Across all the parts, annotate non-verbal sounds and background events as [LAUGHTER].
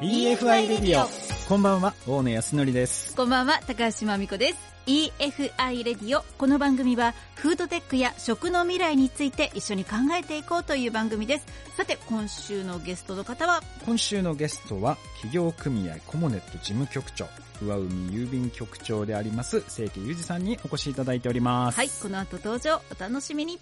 EFI レディオこんばんは大野康則です。こんばんは高橋真美子です。EFI レディオこの番組はフードテックや食の未来について一緒に考えていこうという番組です。さて今週のゲストの方は？今週のゲストは企業組合コモネット事務局長上海郵便局長であります清家裕二さんにお越しいただいております。はいこの後登場お楽しみに。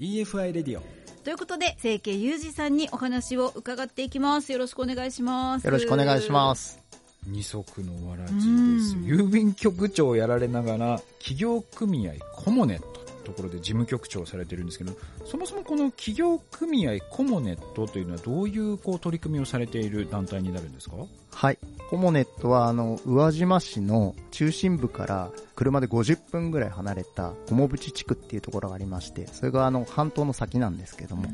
EFI レディオということで清家裕二さんにお話を伺っていきます。よろしくお願いします。よろしくお願いします。二足のわらじです郵便局長をやられながら企業組合コモネットところで事務局長をされてるんですけどそもそもこの企業組合コモネットというのはどういうこう取り組みをされている団体になるんですか？はい。コモネットは、あの、宇和島市の中心部から車で50分ぐらい離れた菰淵地区っていうところがありまして、それがあの、半島の先なんですけども、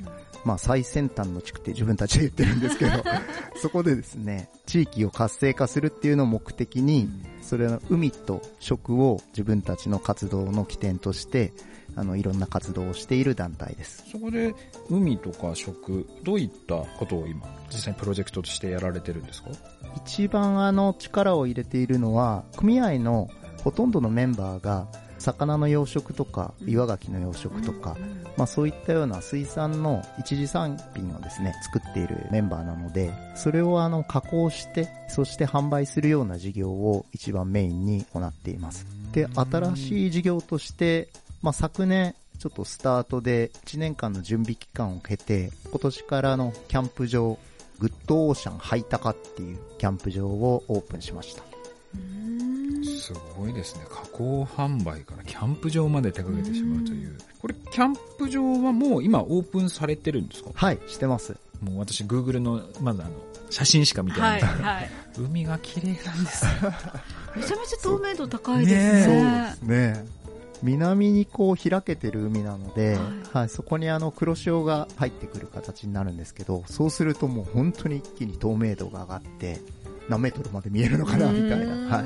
まあ最先端の地区って自分たちで言ってるんですけど、[LAUGHS] そこでですね、地域を活性化するっていうのを目的に、それは海と食を自分たちの活動の起点として、あの、いろんな活動をしている団体です。そこで海とか食どういったことを今実際にプロジェクトとしてやられてるんですか？一番あの力を入れているのは、組合のほとんどのメンバーが、魚の養殖とか、岩牡蠣の養殖とか、まあそういったような水産の一次産品をですね、作っているメンバーなので、それをあの加工して、そして販売するような事業を一番メインに行っています。で、新しい事業として、まあ昨年、ちょっとスタートで1年間の準備期間を経て、今年からのキャンプ場、グッドオーシャンハイタカっていうキャンプ場をオープンしました。すごいですね。加工販売からキャンプ場まで手掛けてしまうという。これキャンプ場はもう今オープンされてるんですか？はい、してます。もう私 Google のまずあの写真しか見てない、はいはい。[LAUGHS] 海が綺麗なんです [LAUGHS] めちゃめちゃ透明度高いですね。ね。南にこう開けてる海なので、ははい、そこにあの黒潮が入ってくる形になるんですけど、そうするともう本当に一気に透明度が上がって、何メートルまで見えるのかなみたいな、はい。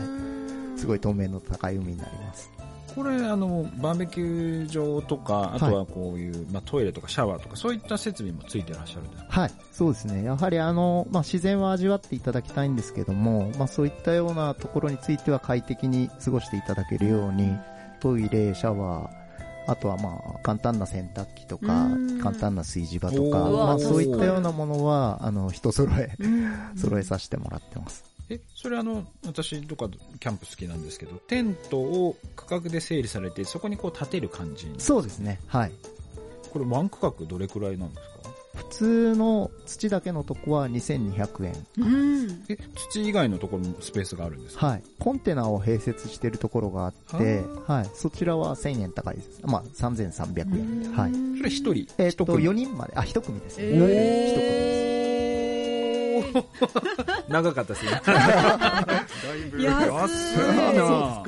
すごい透明度高い海になります。これあのバーベキュー場とかあとはこういう、まあ、トイレとかシャワーとかそういった設備もついてらっしゃるんですかはい、そうですね。やはりあの、まあ、自然は味わっていただきたいんですけども、まあ、そういったようなところについては快適に過ごしていただけるように、トイレ、シャワー、あとはまあ、簡単な洗濯機とかうん、簡単な炊事場とか、まあ、そういったようなものは、あの、人揃え、うん [LAUGHS] 揃えさせてもらってます。えそれあの私とかキャンプ好きなんですけどテントを区画で整理されてそこにこう建てる感じそうですね。はい。これワン区画どれくらいなんですか？普通の土だけのとこは2200円。うんえ土以外のところもスペースがあるんですか？はい。コンテナを併設しているところがあって、はい。そちらは1000円高いです。まあ、3300円。はい。それ一人？えっと、一組？4人まで、あ、1組ですね。え一組です。[LAUGHS] 長かったですね。[LAUGHS] 安い安いな。は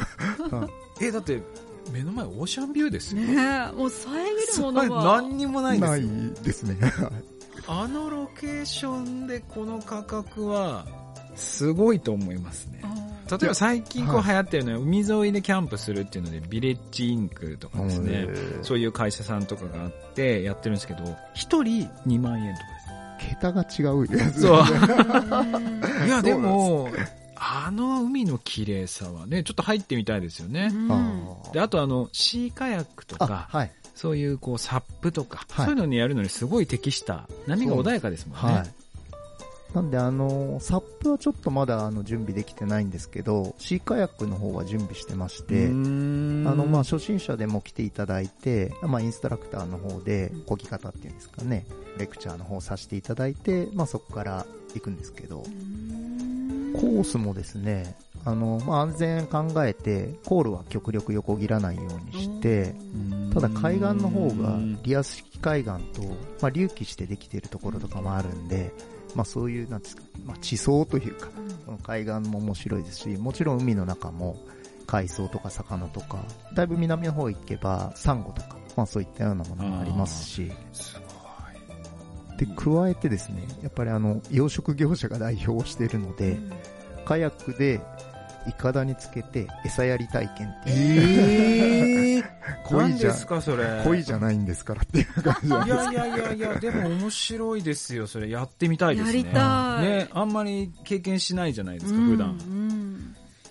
いえ、だって、目の前オーシャンビューですよ。ねえもう遮るものはいが何にもないですなよいですね。[LAUGHS] あのロケーションでこの価格は、すごいと思いますね。例えば最近こうはい流行ってるのは海沿いでキャンプするっていうので、ビレッジインクとかですね、そういう会社さんとかがあってやってるんですけど、一人2万円とか桁が違うやつ。です。そう。う [LAUGHS] んいや、でも、あの海の綺麗さはね、ちょっと入ってみたいですよね。あで、あとあの、シーカヤックとあか、はい。そういうこう、サップとか、はいそういうのにやるのにすごい適した、波が穏やかですもんね。はい。なんであの、サップはちょっとまだあの準備できてないんですけど、シーカヤックの方は準備してまして、あの、まあ、初心者でも来ていただいて、まあ、インストラクターの方で、漕ぎ方っていうんですかね、レクチャーの方させていただいて、まあ、そこから行くんですけど、コースもですね、あの、まあ、安全考えて、コールは極力横切らないようにして、ただ海岸の方がリアス式海岸と、まあ、隆起してできているところとかもあるんで、まあそういう、なんですか、まあ地層というか、海岸も面白いですし、もちろん海の中も海藻とか魚とか、だいぶ南の方行けばサンゴとか、まあそういったようなものもありますし、すで、加えてですね、やっぱりあの、養殖業者が代表をしているので、カヤックでイカダにつけて餌やり体験っていう。えー、[LAUGHS] 恋じゃ何ですかそれ恋じゃないんですからっていう感じなんいですやいやいやいや、でも面白いですよ、それ。やってみたいですね。やりたいね、あんまり経験しないじゃないですか、うん普段。うん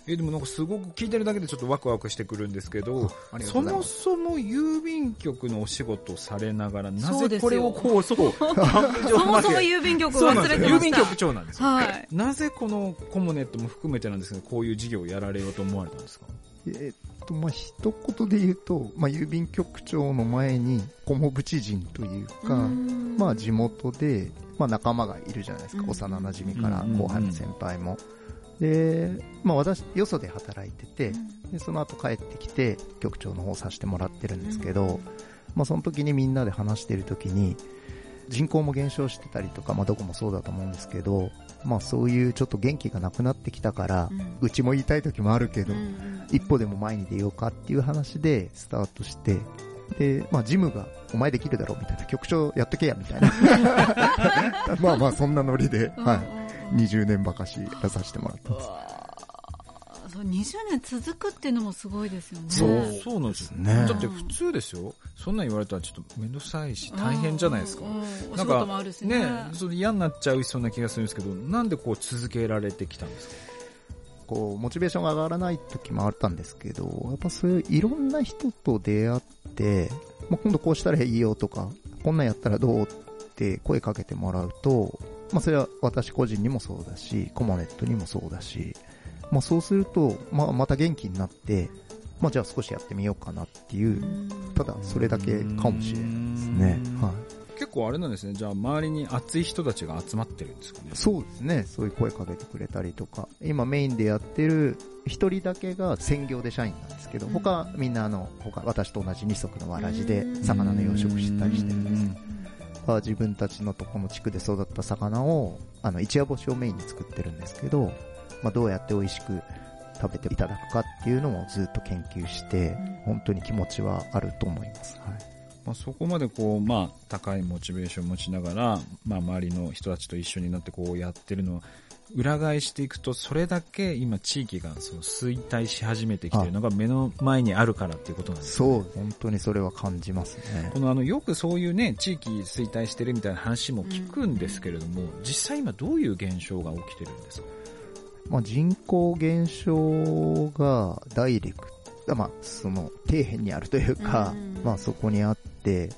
え、でもなんかすごく聞いてるだけでちょっとワクワクしてくるんですけど、ありがとそうもそも郵便局のお仕事をされながら、なぜこれをこう、そう、[LAUGHS] そもそも郵便局忘そうなんですよ。郵れてました。便局長なんですよ。はい。なぜこのコモネットも含めてなんですけど、こういう事業をやられようと思われたんですか？えっと、まあ、一言で言うと、まあ、郵便局長の前に、コモブチ人というか、うんまあ、地元で、まあ、仲間がいるじゃないですか。うん幼馴染からうん後輩も先輩も。で、まあ、私、よそで働いてて、で、その後帰ってきて、局長の方させてもらってるんですけど、まあ、その時にみんなで話してる時に、人口も減少してたりとか、まあ、どこもそうだと思うんですけど、まあ、そういうちょっと元気がなくなってきたから、うちも言いたい時もあるけど、うん一歩でも前に出ようかっていう話でスタートして、で、まあ、ジムが、お前できるだろうみたいな、局長やっとけや、みたいな。[LAUGHS] まあまあ、そんなノリで、うんはい。20年ばかしやらさせてもらってます。そう20年続くっていうのもすごいですよね。そう、そうなんですよ。ねだって普通ですよ。そんなん言われたらちょっとめんどくさいし、大変じゃないですかうなんか事もあるしね。ね、それ嫌になっちゃうそうな気がするんですけど、なんでこう続けられてきたんですか？こう、モチベーションが上がらない時もあったんですけど、やっぱそういういろんな人と出会って、まあ、今度こうしたらいいよとか、こんなんやったらどうって声かけてもらうと、まあ、それは私個人にもそうだし、コモネットにもそうだし、まあ、そうすると、まあ、また元気になって、まあ、じゃあ少しやってみようかなっていうう、んただそれだけかもしれないですね。はい。結構あれなんですね。じゃあ周りに熱い人たちが集まってるんですかね。そうですね。そういう声かけてくれたりとか。今メインでやってる一人だけが専業で社員なんですけど、うん他みんなあの、他、私と同じ二足のわらじで魚の養殖したりしてるんです。は自分たちのとこの地区で育った魚を、あの、一夜干しをメインに作ってるんですけど、まあどうやって美味しく食べていただくかっていうのもずっと研究して、本当に気持ちはあると思います。はい。まあ、そこまでこう、まあ、高いモチベーションを持ちながら、まあ、周りの人たちと一緒になってこうやってるのは裏返していくと、それだけ今地域がその衰退し始めてきてるのが目の前にあるからっていうことなんですね。そう、本当にそれは感じますね。こ。のあの、よくそういうね、地域衰退してるみたいな話も聞くんですけれども、実際今どういう現象が起きてるんですか？まあ、人口減少がダイレクト、まあ、その、底辺にあるというか、うん。まあ、そこにあって、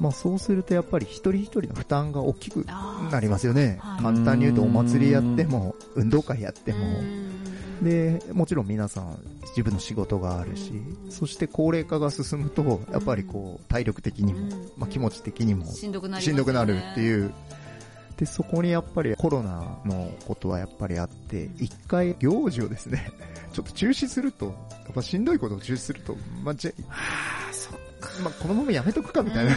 まあ、そうするとやっぱり一人一人の負担が大きくなりますよね。はい簡単に言うとお祭りやっても、運動会やっても、うん。で、もちろん皆さん自分の仕事があるし、そして高齢化が進むと、やっぱりこう、体力的にも、うん。まあ、気持ち的にも、しんどくなるっていう。で、そこにやっぱりコロナのことはやっぱりあって、一回行事をですね、[LAUGHS] ちょっと中止すると、やっぱしんどいことを中止すると、まあ、じゃ。まあ、このままやめとくかみたいな。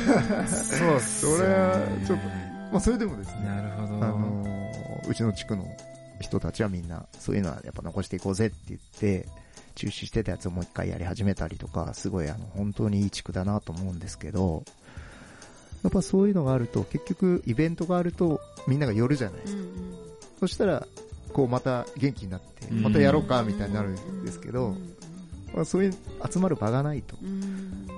そうっすそれはちょっとまあ、それでもですね、なるほど。あのーうちの地区の人たちはみんな、そういうのはやっぱ残していこうぜって言って、中止してたやつをもう一回やり始めたりとか、すごいあの、本当にいい地区だなと思うんですけど、やっぱそういうのがあると、結局イベントがあるとみんなが寄るじゃないですか。そしたら、こうまた元気になって、うんまたやろうかみたいになるんですけど、まあ、そういう集まる場がないと、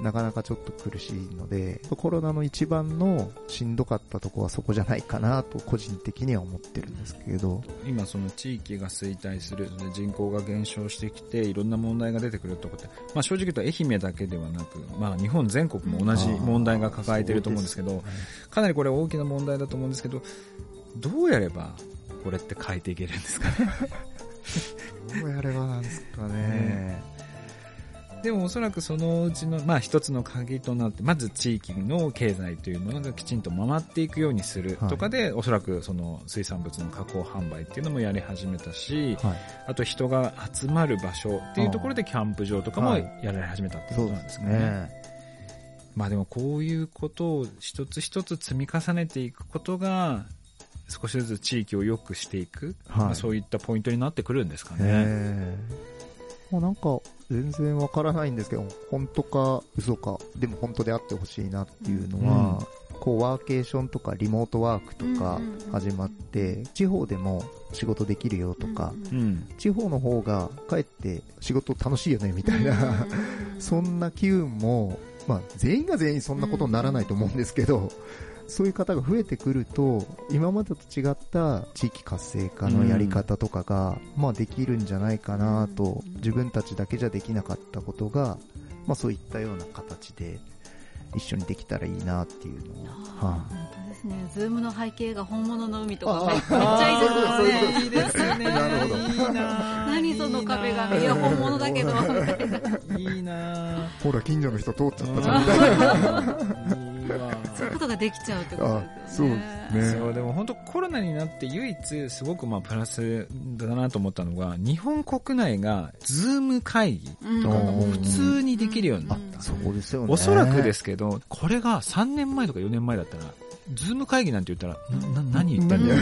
なかなかちょっと苦しいので、コロナの一番のしんどかったとこはそこじゃないかなと個人的には思ってるんですけど、今その地域が衰退する、人口が減少してきて、いろんな問題が出てくるとこって、まあ正直言うと愛媛だけではなく、まあ日本全国も同じ問題が抱えていると思うんですけど、かなりこれ大きな問題だと思うんですけど、どうやればこれって変えていけるんですかね？どうやればなんですかね。でもおそらくそのうちの、まあ一つの鍵となって、まず地域の経済というものがきちんと回っていくようにするとかで、おそらくその水産物の加工販売っていうのもやり始めたし、はい。あと人が集まる場所っていうところでキャンプ場とかもはいやられ始めたっていうことなんですすかね。ね。まあでもこういうことを一つ一つ積み重ねていくことが、少しずつ地域を良くしていく、はいまあ、そういったポイントになってくるんですかね。えまあ、なんか、全然わからないんですけど、本当か嘘か、でも本当であってほしいなっていうのは、こうワーケーションとかリモートワークとかうんうんうん。始まって、地方でも仕事できるよとか、うんうん。地方の方がかえって仕事楽しいよねみたいな、[LAUGHS] そんな機運も、まあ全員が全員そんなことにならないと思うんですけど、そういう方が増えてくると、今までと違った地域活性化のやり方とかが、まあできるんじゃないかなと、自分たちだけじゃできなかったことが、まあそういったような形で一緒にできたらいいなっていうのを、は本当ですね。ズームの背景が本物の海とかあめっちゃいいですよね。いいですね。な。何その壁紙。いや本物だけど。[LAUGHS] いいな。ほら近所の人通っちゃったじゃん [LAUGHS] そういうことができちゃうってことですよね。あそうですねそう、でも本当コロナになって唯一すごくまあプラスだなと思ったのが、日本国内がズーム会議とかがもう普通にできるようになった。そうですよね。おそらくですけど、これが3年前とか4年前だったら、ズーム会議なんて言ったら、な、な、何言ってんだよ。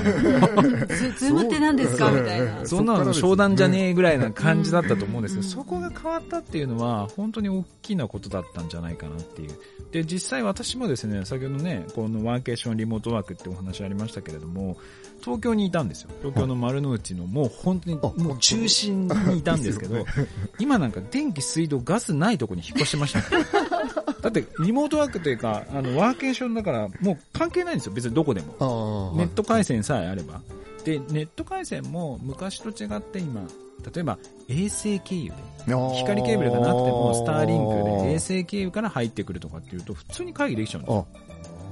ズ [LAUGHS] ズームって何ですか？みたいな。そんなの商談じゃねえぐらいな感じだったと思うんですけど、うんそこが変わったっていうのは、本当に大きなことだったんじゃないかなっていう。で、実際私もですね、先ほどね、このワーケーションリモートワークってお話ありましたけれども、東京にいたんですよ。東京の丸の内のもう本当にあもう中心にいたんですけど、今なんか電気、水道、ガスないとこに引っ越しました。[LAUGHS] だって、リモートワークというか、あの、ワーケーションだから、もう関係ないんですよ。別にどこでも。ネット回線さえあれば。で、ネット回線も昔と違って今、例えば衛星経由で、光ケーブルがなくてもスターリンクで衛星経由から入ってくるとかっていうと普通に会議できちゃうんですよ。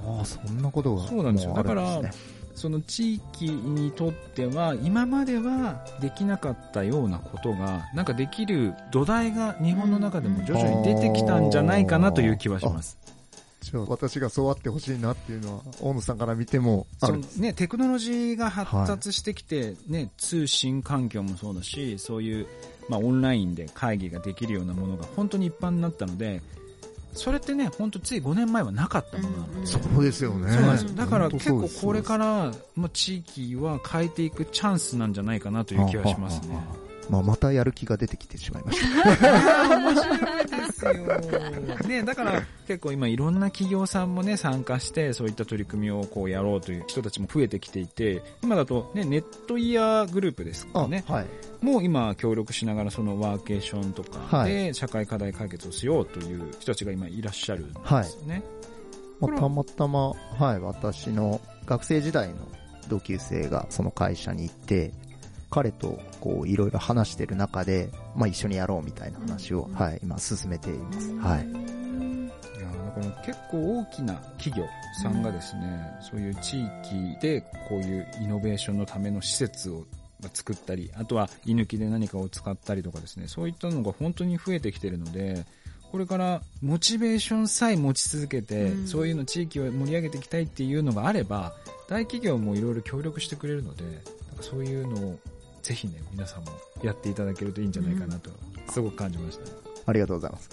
ああ、そんなことが。そうなんですよだからその地域にとっては今まではできなかったようなことがなんかできる土台が日本の中でも徐々に出てきたんじゃないかなという気はします。じゃあ私がそうあってほしいなっていうのは、大野さんから見てもある。ね、テクノロジーが発達してきて、ね、通信環境もそうだし、そういう、まあ、オンラインで会議ができるようなものが本当に一般になったので、それってね、本当つい5年前はなかったものなので、そうですよね。だから結構これから、まあ、地域は変えていくチャンスなんじゃないかなという気はしますね。まあ、またやる気が出てきてしまいました。面白いですよ。ね、だから結構今いろんな企業さんもね、参加してそういった取り組みをこうやろうという人たちも増えてきていて、今だとね、ネットイヤーグループですかね。はい。もう今協力しながらそのワーケーションとかはで社会課題解決をしようという人たちが今いらっしゃるんですよね。まあ、これはたまたま、はい、私の学生時代の同級生がその会社に行って、彼とこういろいろ話してる中で、まあ一緒にやろうみたいな話を、うんはい、今進めています。はい。いやだから結構大きな企業さんがですね、そういう地域でこういうイノベーションのための施設を作ったり、あとは居抜きで何かを使ったりとかですね、そういったのが本当に増えてきてるので、これからモチベーションさえ持ち続けて、うんそういうの地域を盛り上げていきたいっていうのがあれば、大企業もいろいろ協力してくれるので、なんかそういうのをぜひね、皆さんもやっていただけるといいんじゃないかなと、すごく感じましたね。ありがとうございます。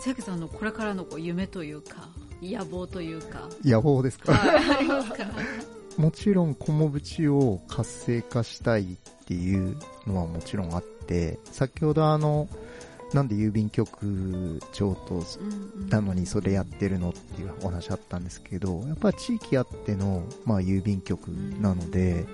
関さんのこれからのこう夢というか、野望というか。野望ですか？はい、ありますか？[LAUGHS] もちろん、コモブチを活性化したいっていうのはもちろんあって、先ほどあの、なんで郵便局長となのにそれやってるのっていうお話あったんですけど、やっぱり地域あっての、まあ、郵便局なので、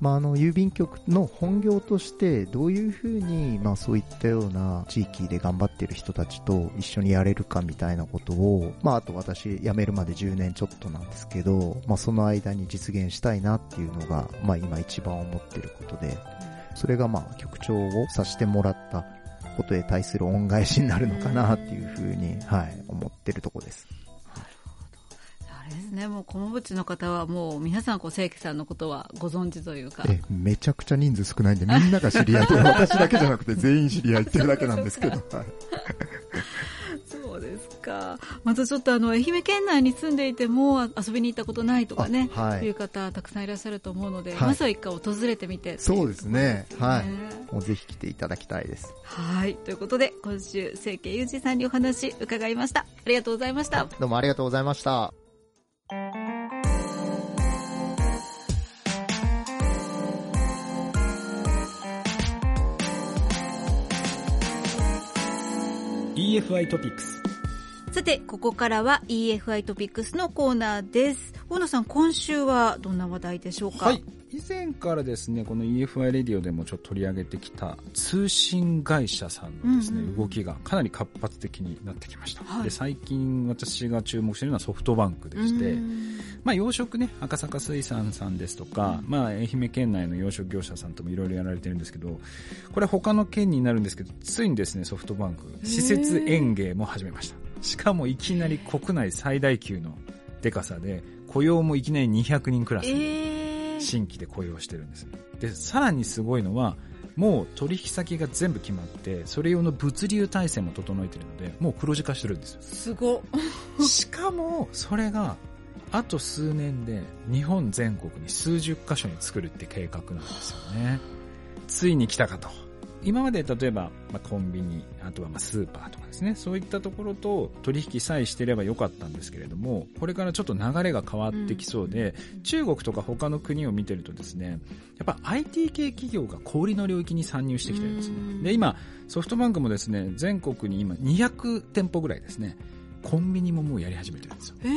まあ、あの郵便局の本業としてどういうふうに、まあ、そういったような地域で頑張ってる人たちと一緒にやれるかみたいなことを、まあ、あと私辞めるまで10年ちょっとなんですけど、まあ、その間に実現したいなっていうのが、まあ、今一番思ってることで、それがまあ局長をさせてもらったことへ対する恩返しになるのかなっていうふうに、はい、思ってるとこです。ね、もう、こもぶちの方はもう、皆さん、こう、正規さんのことはご存知というか。え、めちゃくちゃ人数少ないんで、みんなが知り合いで、[LAUGHS] 私だけじゃなくて全員知り合いっていうだけなんですけど、はい。そうですか。またちょっとあの、愛媛県内に住んでいても遊びに行ったことないとかね、あはいいう方たくさんいらっしゃると思うので、はいまずは一回訪れてみてっていそうですね。はい。ねもうぜひ来ていただきたいです。はい。ということで、今週、清家裕二さんにお話伺いました。ありがとうございました。どうもありがとうございました。EFI トピックスさて、ここからは EFI トピックスのコーナーです。大野さん、今週はどんな話題でしょうか？はい。以前からですね、この EFI レディオでもちょっと取り上げてきた通信会社さんのですね、うんうんうん動きがかなり活発的になってきました。はいで、最近私が注目しているのはソフトバンクでして、うんまあ養殖ね、赤坂水産さんですとか、まあ愛媛県内の養殖業者さんともいろいろやられてるんですけど、これは他の県になるんですけど、ついにですね、ソフトバンク、施設園芸も始めました。しかもいきなり国内最大級のデカさで、雇用もいきなり200人クラス。えー、新規で雇用してるんですでさらにすごいのはもう取引先が全部決まってそれ用の物流体制も整えてるのでもう黒字化してるんですよ。すご。[LAUGHS] しかもそれがあと数年で日本全国に数十箇所に作るって計画なんですよね。ついに来たかと今まで例えば、まあ、コンビニあとはまあスーパーとかですねそういったところと取引さえしてればよかったんですけれどもこれからちょっと流れが変わってきそうで、中国とか他の国を見てるとですねやっぱ IT 系企業が小売の領域に参入してきてるんですね。うん。で今ソフトバンクもですね全国に今200店舗ぐらいですねコンビニももうやり始めてるんですよ。え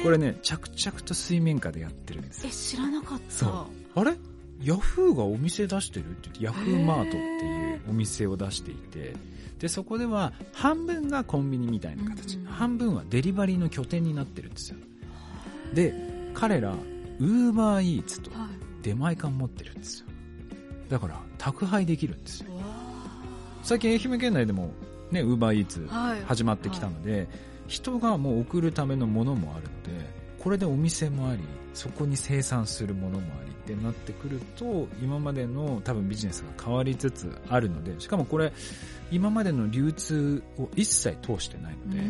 ー、これね着々と水面下でやってるんですえ、知らなかった。そう。あれ？ヤフーがお店出してるって言ってヤフーマートっていうお店を出していてでそこでは半分がコンビニみたいな形、うん。うん半分はデリバリーの拠点になってるんですよ。で彼らウーバーイーツとはい。出前館持ってるんですよ。だから宅配できるんですよ。わ最近愛媛県内でもねウーバーイーツ。始まってきたので、人がもう送るためのものもあるのでこれでお店もありそこに生産するものもありってなってくると今までの多分ビジネスが変わりつつあるのでしかもこれ今までの流通を一切通してないので、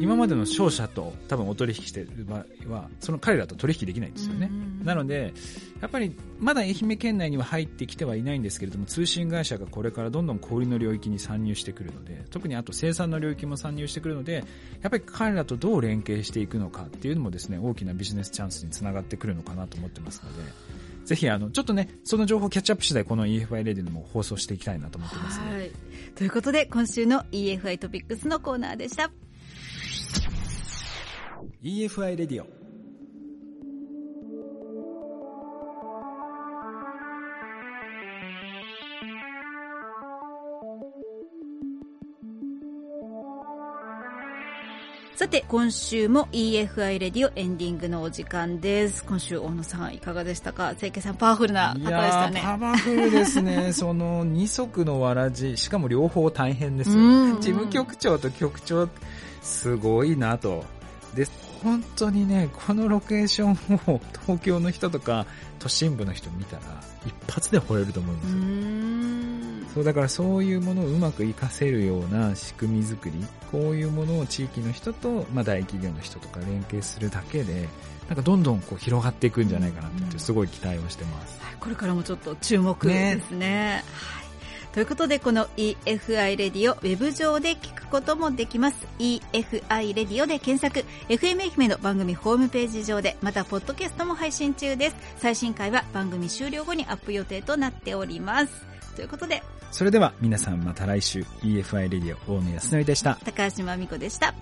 今までの商社と多分お取引している場合はその彼らと取引できないんですよね、なのでやっぱりまだ愛媛県内には入ってきてはいないんですけれども通信会社がこれからどんどん小売りの領域に参入してくるので特にあと生産の領域も参入してくるのでやっぱり彼らとどう連携していくのかっていうのもですね大きなビジネスチャンスにつながってくるのかなと思ってますのでぜひあのちょっとねその情報をキャッチアップ次第この EFI レディでも放送していきたいなと思ってますので、はい。ということで、今週の EFI トピックスのコーナーでした。EFI レディオさて、今週も EFI レディオエンディングのお時間です。今週、大野さんいかがでしたか？清家さん、パワフルな方でいしたね。パワフルですね。[LAUGHS] その二足のわらじ。しかも両方大変です事務局長と局長すごいなとで本当にねこのロケーションを [LAUGHS] 東京の人とか都心部の人見たら一発で惚れると思うんうですよ。そうだからそういうものをうまく活かせるような仕組み作りこういうものを地域の人と、まあ、大企業の人とか連携するだけでなんかどんどんこう広がっていくんじゃないかなってすごい期待をしてます、はいこれからもちょっと注目ですね。はい。ということで、この EFI レディオ、ウェブ上で聞くこともできます。EFI レディオで検索、FM 愛媛の番組ホームページ上で、また、ポッドキャストも配信中です。最新回は番組終了後にアップ予定となっております。ということで、それでは皆さんまた来週 EFI レディオ大野康則でした高橋真美子でした。